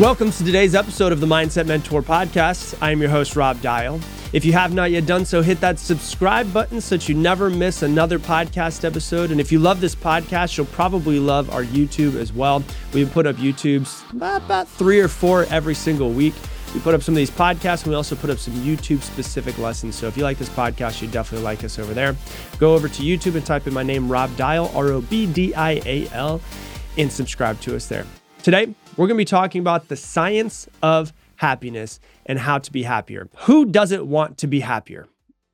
Welcome to today's episode of the Mindset Mentor Podcast. I am your host, Rob Dial. If you have not yet done so, hit that subscribe button so that you never miss another podcast episode. And if you love this podcast, you'll probably love our YouTube as well. We put up YouTubes about three or four every single week. We put up some of these podcasts and we also put up some YouTube specific lessons. So if you like this podcast, you definitely like us over there. Go over to YouTube and type in my name, Rob Dial, R O B D I A L, and subscribe to us there. Today, we're going to be talking about the science of happiness and how to be happier. Who doesn't want to be happier?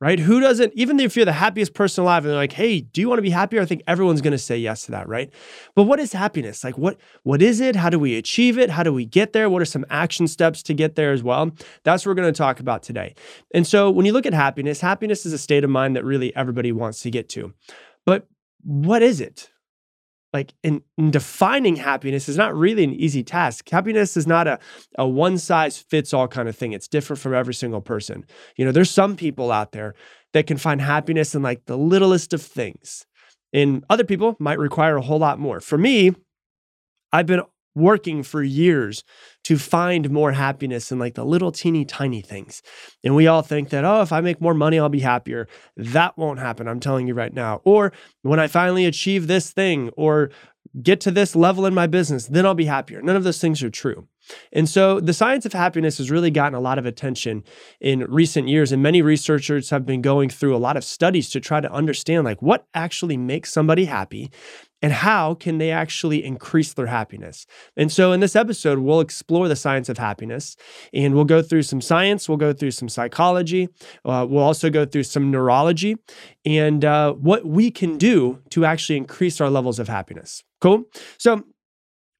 Right? Who doesn't, even if you're the happiest person alive and they're like, hey, do you want to be happier? I think everyone's going to say yes to that, right? But what is happiness? Like, what what is it? How do we achieve it? How do we get there? What are some action steps to get there as well? That's what we're going to talk about today. And so when you look at happiness, happiness is a state of mind that really everybody wants to get to. But what is it? Like in, in, defining happiness is not really an easy task. Happiness is not a, a one size fits all kind of thing. It's different from every single person. You know, there's some people out there that can find happiness in like the littlest of things. And other people might require a whole lot more. For me, I've been working for years to find more happiness in like the little teeny tiny things. And we all think that, oh, if I make more money, I'll be happier. That won't happen. I'm telling you right now. Or when I finally achieve this thing or get to this level in my business, then I'll be happier. None of those things are true. And so the science of happiness has really gotten a lot of attention in recent years and many researchers have been going through a lot of studies to try to understand like what actually makes somebody happy and how can they actually increase their happiness. And so in this episode, we'll explore the science of happiness and we'll go through some science, we'll go through some psychology, uh, we'll also go through some neurology and uh, what we can do to actually increase our levels of happiness. Cool? So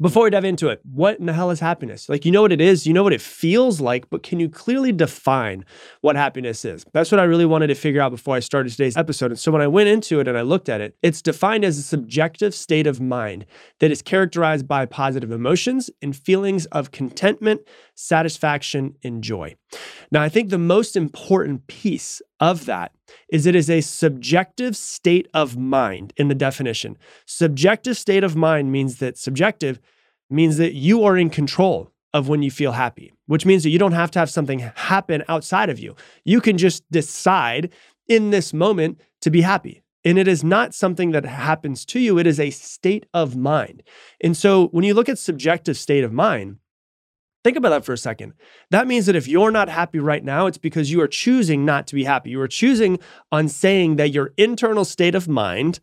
before we dive into it, what in the hell is happiness? Like, you know what it is, you know what it feels like, but can you clearly define what happiness is? That's what I really wanted to figure out before I started today's episode. And so when I went into it and I looked at it, it's defined as a subjective state of mind that is characterized by positive emotions and feelings of contentment, satisfaction, and joy. Now, I think the most important piece of that is it is a subjective state of mind in the definition. Subjective state of mind means that subjective means that you are in control of when you feel happy, which means that you don't have to have something happen outside of you. You can just decide in this moment to be happy. And it is not something that happens to you, it is a state of mind. And so when you look at subjective state of mind, Think about that for a second. That means that if you're not happy right now, it's because you are choosing not to be happy. You are choosing on saying that your internal state of mind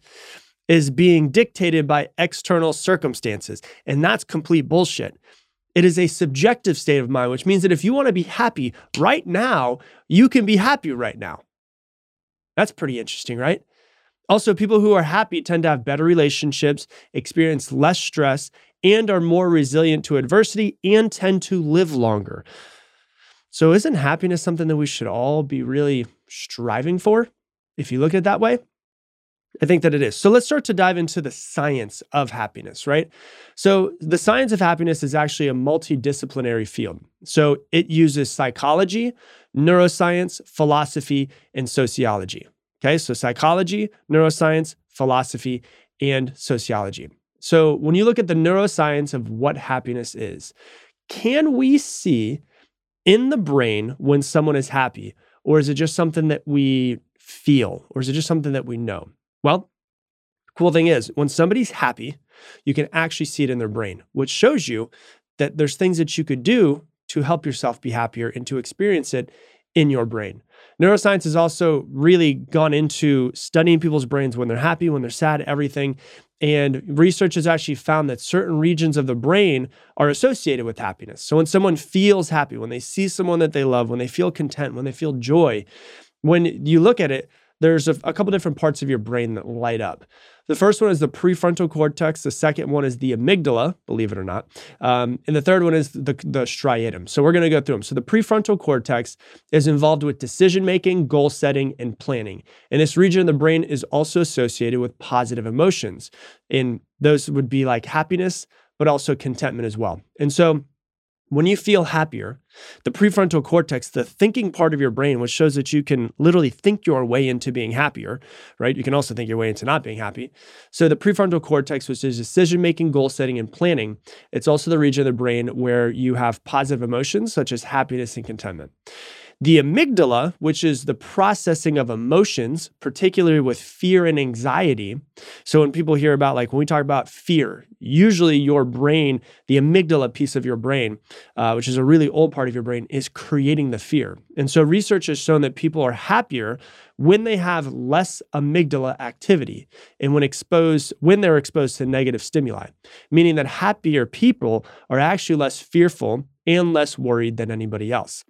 is being dictated by external circumstances. And that's complete bullshit. It is a subjective state of mind, which means that if you want to be happy right now, you can be happy right now. That's pretty interesting, right? Also, people who are happy tend to have better relationships, experience less stress, and are more resilient to adversity and tend to live longer. So, isn't happiness something that we should all be really striving for? If you look at it that way, I think that it is. So let's start to dive into the science of happiness, right? So the science of happiness is actually a multidisciplinary field. So it uses psychology, neuroscience, philosophy, and sociology. Okay, so psychology, neuroscience, philosophy, and sociology. So when you look at the neuroscience of what happiness is, can we see in the brain when someone is happy? Or is it just something that we feel? Or is it just something that we know? Well, cool thing is when somebody's happy, you can actually see it in their brain, which shows you that there's things that you could do to help yourself be happier and to experience it in your brain. Neuroscience has also really gone into studying people's brains when they're happy, when they're sad, everything. And research has actually found that certain regions of the brain are associated with happiness. So when someone feels happy, when they see someone that they love, when they feel content, when they feel joy, when you look at it, there's a, a, couple different parts of your brain that light up. The first one is the prefrontal cortex. The second one is the amygdala, believe it or not. Um, and the third one is the, the striatum. So we're going to go through them. So the prefrontal cortex is involved with decision making, goal setting, and planning. And this region of the brain is also associated with positive emotions. And those would be like happiness, but also contentment as well. And so When you feel happier, the prefrontal cortex, the thinking part of your brain, which shows that you can literally think your way into being happier, right? You can also think your way into not being happy. So, the prefrontal cortex, which is decision making, goal setting, and planning, it's also the region of the brain where you have positive emotions such as happiness and contentment. The amygdala, which is the processing of emotions, particularly with fear and anxiety. So when people hear about, like when we talk about fear, usually your brain, the amygdala piece of your brain, uh, which is a really old part of your brain, is creating the fear. And so research has shown that people are happier when they have less amygdala activity and when exposed when they're exposed to negative stimuli meaning that happier people are actually less fearful and less worried than anybody else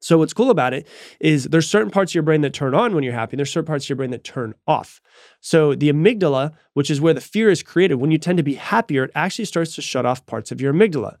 so what's cool about it is there's certain parts of your brain that turn on when you're happy, and there's certain parts of your brain that turn off. So the amygdala, which is where the fear is created, when you tend to be happier, it actually starts to shut off parts of your amygdala.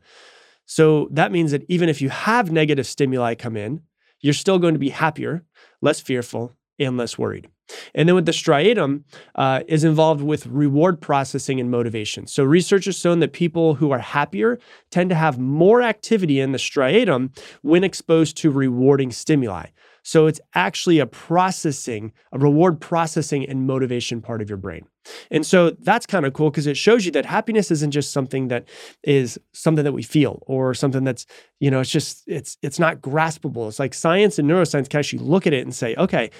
So that means that even if you have negative stimuli come in, you're still going to be happier, less fearful, and less worried. And then with the striatum uh, is involved with reward processing and motivation. So research has shown that people who are happier tend to have more activity in the striatum when exposed to rewarding stimuli. So it's actually a processing, a reward processing and motivation part of your brain. And so that's kind of cool because it shows you that happiness isn't just something that is something that we feel or something that's, you know, it's just it's it's not graspable. It's like science and neuroscience can actually look at it and say, okay,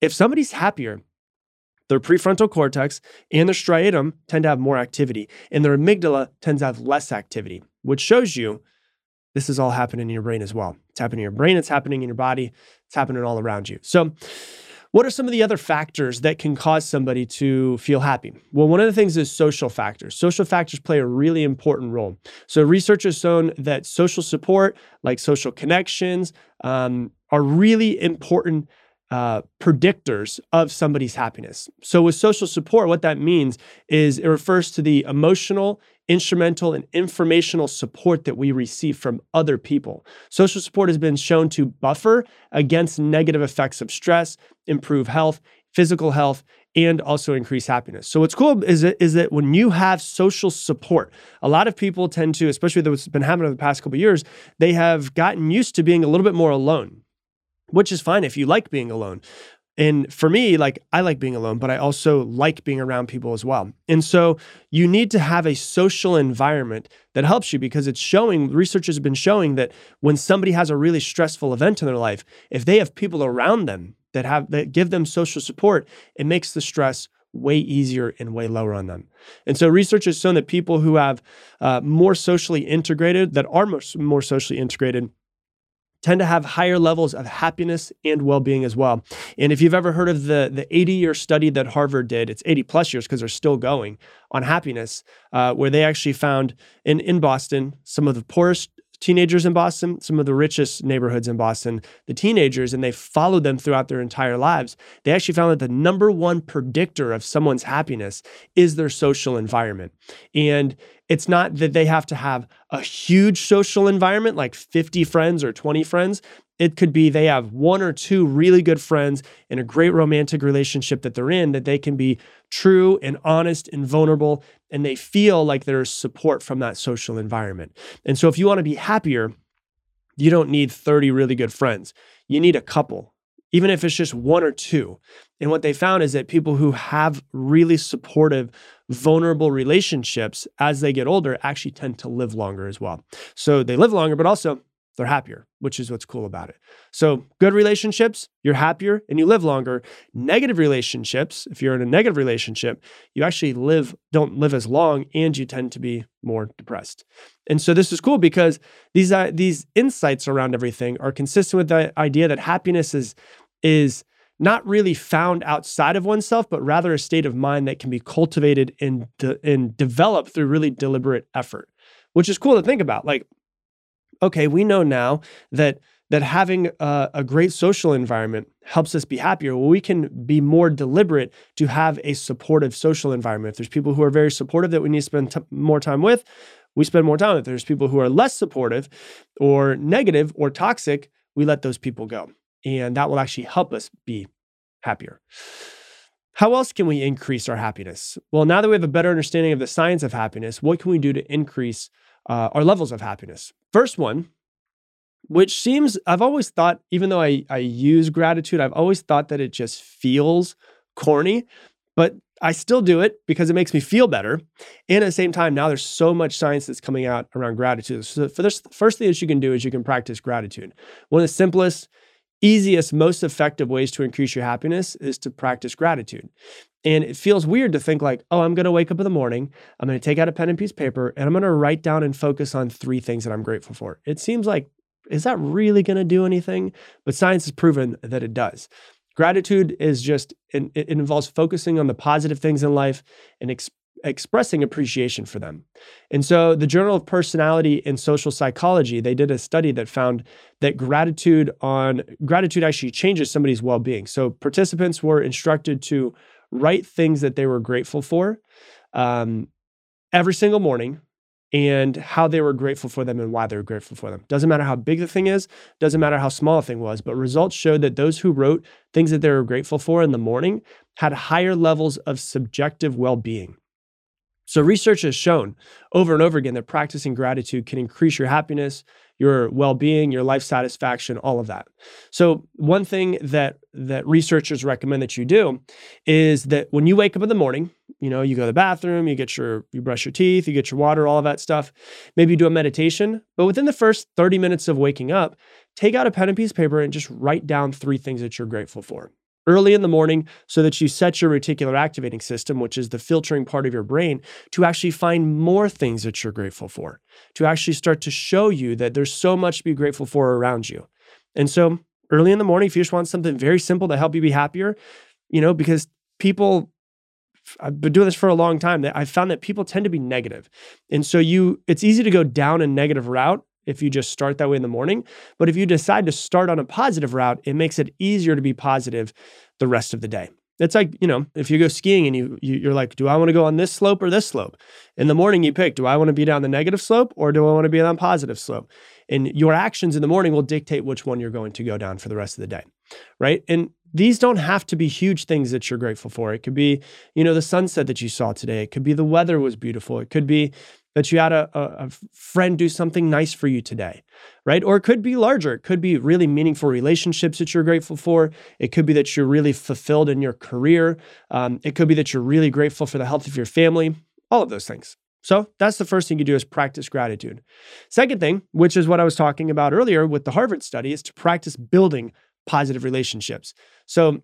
if somebody's happier, their prefrontal cortex and their striatum tend to have more activity, and their amygdala tends to have less activity, which shows you this is all happening in your brain as well. It's happening in your brain, it's happening in your body, it's happening all around you. So, what are some of the other factors that can cause somebody to feel happy? Well, one of the things is social factors. Social factors play a really important role. So, research has shown that social support, like social connections, um, are really important uh, predictors of somebody's happiness. So, with social support, what that means is it refers to the emotional, instrumental, and informational support that we receive from other people. Social support has been shown to buffer against negative effects of stress, improve health, physical health, and also increase happiness. So what's cool is that, is that when you have social support, a lot of people tend to, especially what's been happening over the past couple years, they have gotten used to being a little bit more alone which is fine if you like being alone. And for me, like I like being alone, but I also like being around people as well. And so you need to have a social environment that helps you because it's showing, research has been showing that when somebody has a really stressful event in their life, if they have people around them that have that give them social support, it makes the stress way easier and way lower on them. And so research has shown that people who have uh, more socially integrated, that are more, more socially integrated, tend to have higher levels of happiness and well-being as well. And if you've ever heard of the the 80-year study that Harvard did, it's 80 plus years because they're still going on happiness, uh, where they actually found in in Boston some of the poorest teenagers in Boston, some of the richest neighborhoods in Boston, the teenagers, and they followed them throughout their entire lives. They actually found that the number one predictor of someone's happiness is their social environment. And it's not that they have to have a huge social environment, like 50 friends or 20 friends. It could be they have one or two really good friends in a great romantic relationship that they're in, that they can be true and honest and vulnerable, and they feel like there's support from that social environment. And so, if you want to be happier, you don't need 30 really good friends. You need a couple, even if it's just one or two. And what they found is that people who have really supportive, vulnerable relationships as they get older actually tend to live longer as well. So they live longer, but also they're happier, which is what's cool about it. So, good relationships, you're happier and you live longer. Negative relationships, if you're in a negative relationship, you actually live don't live as long and you tend to be more depressed. And so this is cool because these uh, these insights around everything are consistent with the idea that happiness is is not really found outside of oneself, but rather a state of mind that can be cultivated and, de- and developed through really deliberate effort, which is cool to think about. Like okay, we know now that that having a, a, great social environment helps us be happier. Well, we can be more deliberate to have a supportive social environment. If there's people who are very supportive that we need to spend t- more time with, we spend more time with. If there's people who are less supportive or negative or toxic, we let those people go. And that will actually help us be happier. How else can we increase our happiness? Well, now that we have a better understanding of the science of happiness, what can we do to increase uh, our levels of happiness. First one, which seems, I've always thought, even though I, I use gratitude, I've always thought that it just feels corny, but I still do it because it makes me feel better. And at the same time, now there's so much science that's coming out around gratitude. So, for this, first thing that you can do is you can practice gratitude. One of the simplest, easiest, most effective ways to increase your happiness is to practice gratitude. And it feels weird to think like, oh, I'm going to wake up in the morning, I'm going to take out a pen and piece of paper, and I'm going to write down and focus on three things that I'm grateful for. It seems like, is that really going to do anything? But science has proven that it does. Gratitude is just, it, it involves focusing on the positive things in life and ex- expressing appreciation for them. And so the Journal of Personality and Social Psychology, they did a study that found that gratitude on gratitude actually changes somebody's well-being. So participants were instructed to write things that they were grateful for um, every single morning and how they were grateful for them and why they were grateful for them. Doesn't matter how big the thing is, doesn't matter how small the thing was, but results showed that those who wrote things that they were grateful for in the morning had higher levels of subjective well being. So, research has shown over and over again that practicing gratitude can increase your happiness, your well-being, your life satisfaction, all of that. So, one thing that that researchers recommend that you do is that when you wake up in the morning, you know, you go to the bathroom, you get your you brush your teeth, you get your water, all of that stuff. Maybe you do a meditation, but within the first 30 minutes of waking up, take out a pen and piece of paper and just write down three things that you're grateful for early in the morning so that you set your reticular activating system, which is the filtering part of your brain, to actually find more things that you're grateful for, to actually start to show you that there's so much to be grateful for around you. And so early in the morning, if you just want something very simple to help you be happier, you know, because people, I've been doing this for a long time that I found that people tend to be negative. And so you it's easy to go down a negative route if you just start that way in the morning. But if you decide to start on a positive route, it makes it easier to be positive the rest of the day. It's like, you know, if you go skiing and you, you are like, do I want to go on this slope or this slope? In the morning you pick, do I want to be down the negative slope or do I want to be on positive slope? And your actions in the morning will dictate which one you're going to go down for the rest of the day. Right? And these don't have to be huge things that you're grateful for. It could be, you know, the sunset that you saw today. It could be the weather was beautiful. It could be, that you had a, a, friend do something nice for you today, right? Or it could be larger. It could be really meaningful relationships that you're grateful for. It could be that you're really fulfilled in your career. Um, it could be that you're really grateful for the health of your family, all of those things. So that's the first thing you do is practice gratitude. Second thing, which is what I was talking about earlier with the Harvard study, is to practice building positive relationships. So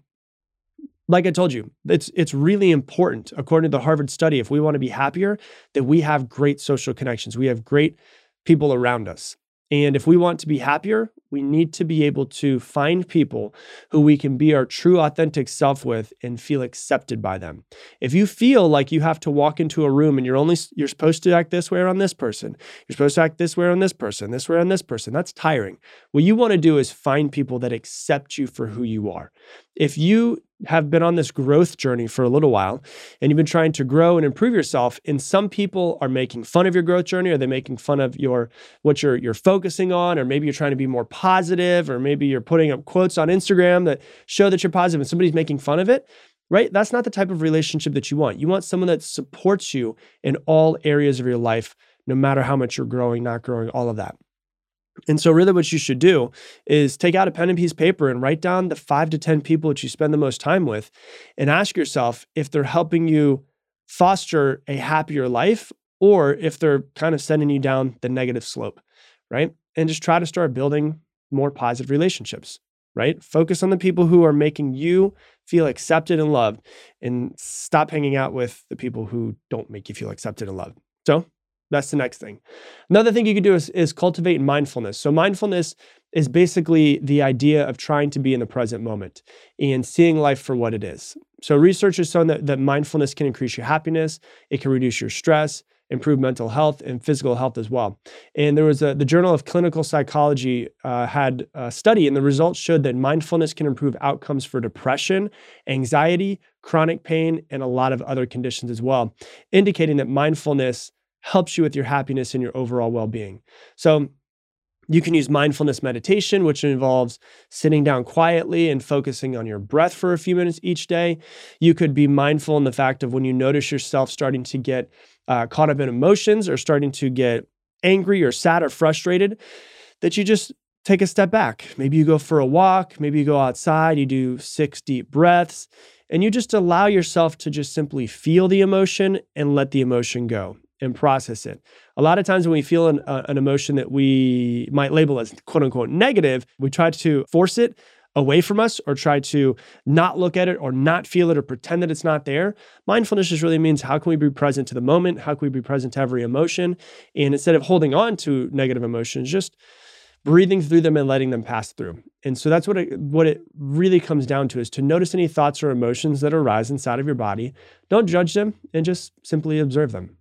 like I told you, it's it's really important, according to the Harvard study, if we want to be happier, that we have great social connections. We have great people around us. And if we want to be happier, we need to be able to find people who we can be our true, authentic self with and feel accepted by them. If you feel like you have to walk into a room and you're only you're supposed to act this way on this person, you're supposed to act this way on this person, this way on this person, that's tiring. What you want to do is find people that accept you for who you are. If you have been on this growth journey for a little while and you've been trying to grow and improve yourself and some people are making fun of your growth journey or they making fun of your what you're you're focusing on or maybe you're trying to be more positive or maybe you're putting up quotes on Instagram that show that you're positive and somebody's making fun of it right? That's not the type of relationship that you want. You want someone that supports you in all areas of your life no matter how much you're growing not growing all of that and so, really, what you should do is take out a pen and piece of paper and write down the five to 10 people that you spend the most time with and ask yourself if they're helping you foster a happier life or if they're kind of sending you down the negative slope, right? And just try to start building more positive relationships, right? Focus on the people who are making you feel accepted and loved and stop hanging out with the people who don't make you feel accepted and loved. So, that's the next thing. Another thing you can do is, is cultivate mindfulness. So, mindfulness is basically the idea of trying to be in the present moment and seeing life for what it is. So, research has shown that, that mindfulness can increase your happiness, it can reduce your stress, improve mental health and physical health as well. And there was a, the Journal of Clinical Psychology uh, had a study, and the results showed that mindfulness can improve outcomes for depression, anxiety, chronic pain, and a lot of other conditions as well, indicating that mindfulness helps you with your happiness and your overall well being. So, you can use mindfulness meditation, which involves sitting down quietly and focusing on your breath for a few minutes each day. You could be mindful in the fact of when you notice yourself starting to get uh, caught up in emotions or starting to get angry or sad or frustrated, that you just take a step back. Maybe you go for a walk, maybe you go outside, you do six deep breaths, and you just allow yourself to just simply feel the emotion and let the emotion go and process it. A lot of times when we feel an, uh, an emotion that we might label as quote unquote negative, we try to force it away from us or try to not look at it or not feel it or pretend that it's not there. Mindfulness just really means how can we be present to the moment? How can we be present to every emotion? And instead of holding on to negative emotions, just breathing through them and letting them pass through. And so that's what it, what it really comes down to is to notice any thoughts or emotions that arise inside of your body. Don't judge them and just simply observe them.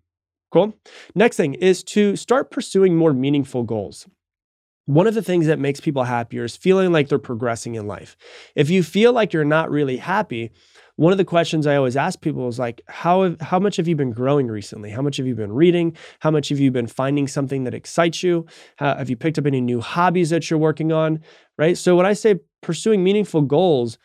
Cool. Next thing is to start pursuing more meaningful goals. One of the things that makes people happier is feeling like they're progressing in life. If you feel like you're not really happy, one of the questions I always ask people is like, how have, how much have you been growing recently? How much have you been reading? How much have you been finding something that excites you? How, have you picked up any new hobbies that you're working on? Right. So when I say pursuing meaningful goals,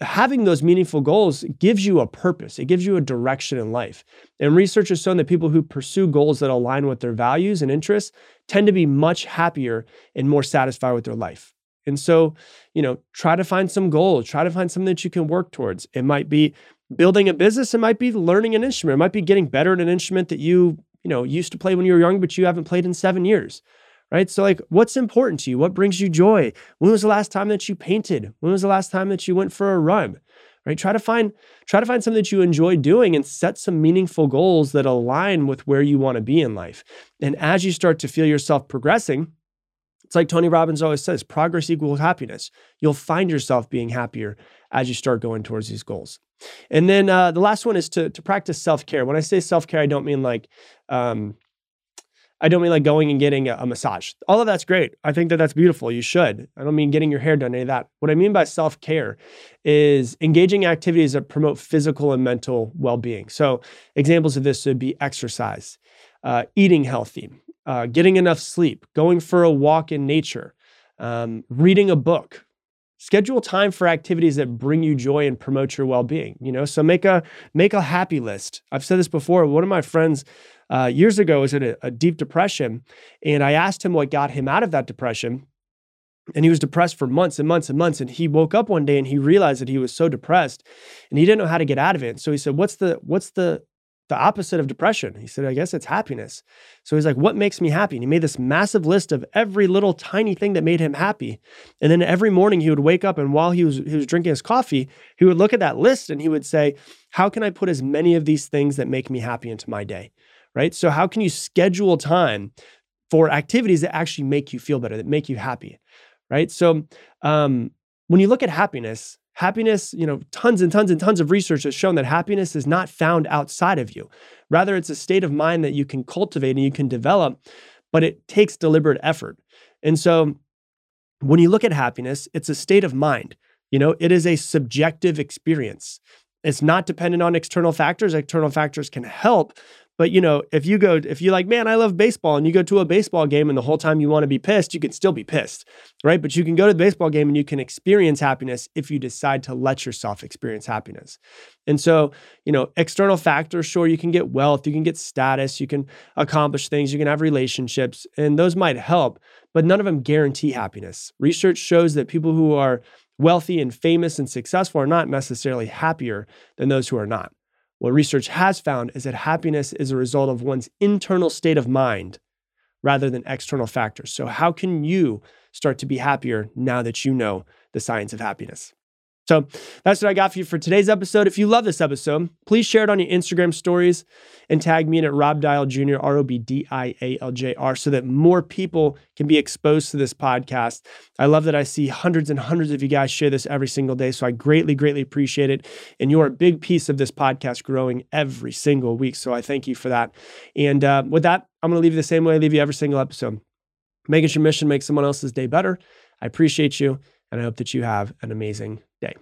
having those meaningful goals gives you a purpose. It gives you a direction in life. And research has shown that people who pursue goals that align with their values and interests tend to be much happier and more satisfied with their life. And so, you know, try to find some goals, try to find something that you can work towards. It might be building a business, it might be learning an instrument, it might be getting better at an instrument that you, you know, used to play when you were young, but you haven't played in seven years. Right. So, like, what's important to you? What brings you joy? When was the last time that you painted? When was the last time that you went for a run? Right. Try to find try to find something that you enjoy doing and set some meaningful goals that align with where you want to be in life. And as you start to feel yourself progressing, it's like Tony Robbins always says progress equals happiness. You'll find yourself being happier as you start going towards these goals. And then uh, the last one is to, to practice self care. When I say self care, I don't mean like, um, I don't mean like going and getting a, a, massage. All of that's great. I think that that's beautiful. You should. I don't mean getting your hair done, any of that. What I mean by self care is engaging activities that promote physical and mental well being. So, examples of this would be exercise, uh, eating healthy, uh, getting enough sleep, going for a walk in nature, um, reading a book. Schedule time for activities that bring you joy and promote your well-being. You know, so make a make a happy list. I've said this before. One of my friends uh, years ago was in a, a deep depression, and I asked him what got him out of that depression. And he was depressed for months and months and months. And he woke up one day and he realized that he was so depressed and he didn't know how to get out of it. So he said, What's the what's the the opposite of depression. He said, I guess it's happiness. So he's like, What makes me happy? And he made this massive list of every little tiny thing that made him happy. And then every morning he would wake up and while he was he was drinking his coffee, he would look at that list and he would say, How can I put as many of these things that make me happy into my day? Right. So how can you schedule time for activities that actually make you feel better, that make you happy? Right. So um, when you look at happiness, Happiness, you know, tons and tons and tons of research has shown that happiness is not found outside of you. Rather, it's a state of mind that you can cultivate and you can develop, but it takes deliberate effort. And so when you look at happiness, it's a state of mind. You know, it is a subjective experience. It's not dependent on external factors. External factors can help, but you know, if you go, if you're like, man, I love baseball, and you go to a baseball game, and the whole time you want to be pissed, you can still be pissed, right? But you can go to the baseball game and you can experience happiness if you decide to let yourself experience happiness. And so, you know, external factors, sure, you can get wealth, you can get status, you can accomplish things, you can have relationships, and those might help, but none of them guarantee happiness. Research shows that people who are wealthy and famous and successful are not necessarily happier than those who are not. What research has found is that happiness is a result of one's internal state of mind rather than external factors. So, how can you start to be happier now that you know the science of happiness? So that's what I got for you for today's episode. If you love this episode, please share it on your Instagram stories and tag me in at Rob Dial Jr., R O B D I A L J R, so that more people can be exposed to this podcast. I love that I see hundreds and hundreds of you guys share this every single day. So I greatly, greatly appreciate it. And you're a big piece of this podcast growing every single week. So I thank you for that. And uh, with that, I'm going to leave you the same way I leave you every single episode. Making your mission make someone else's day better. I appreciate you, and I hope that you have an amazing day.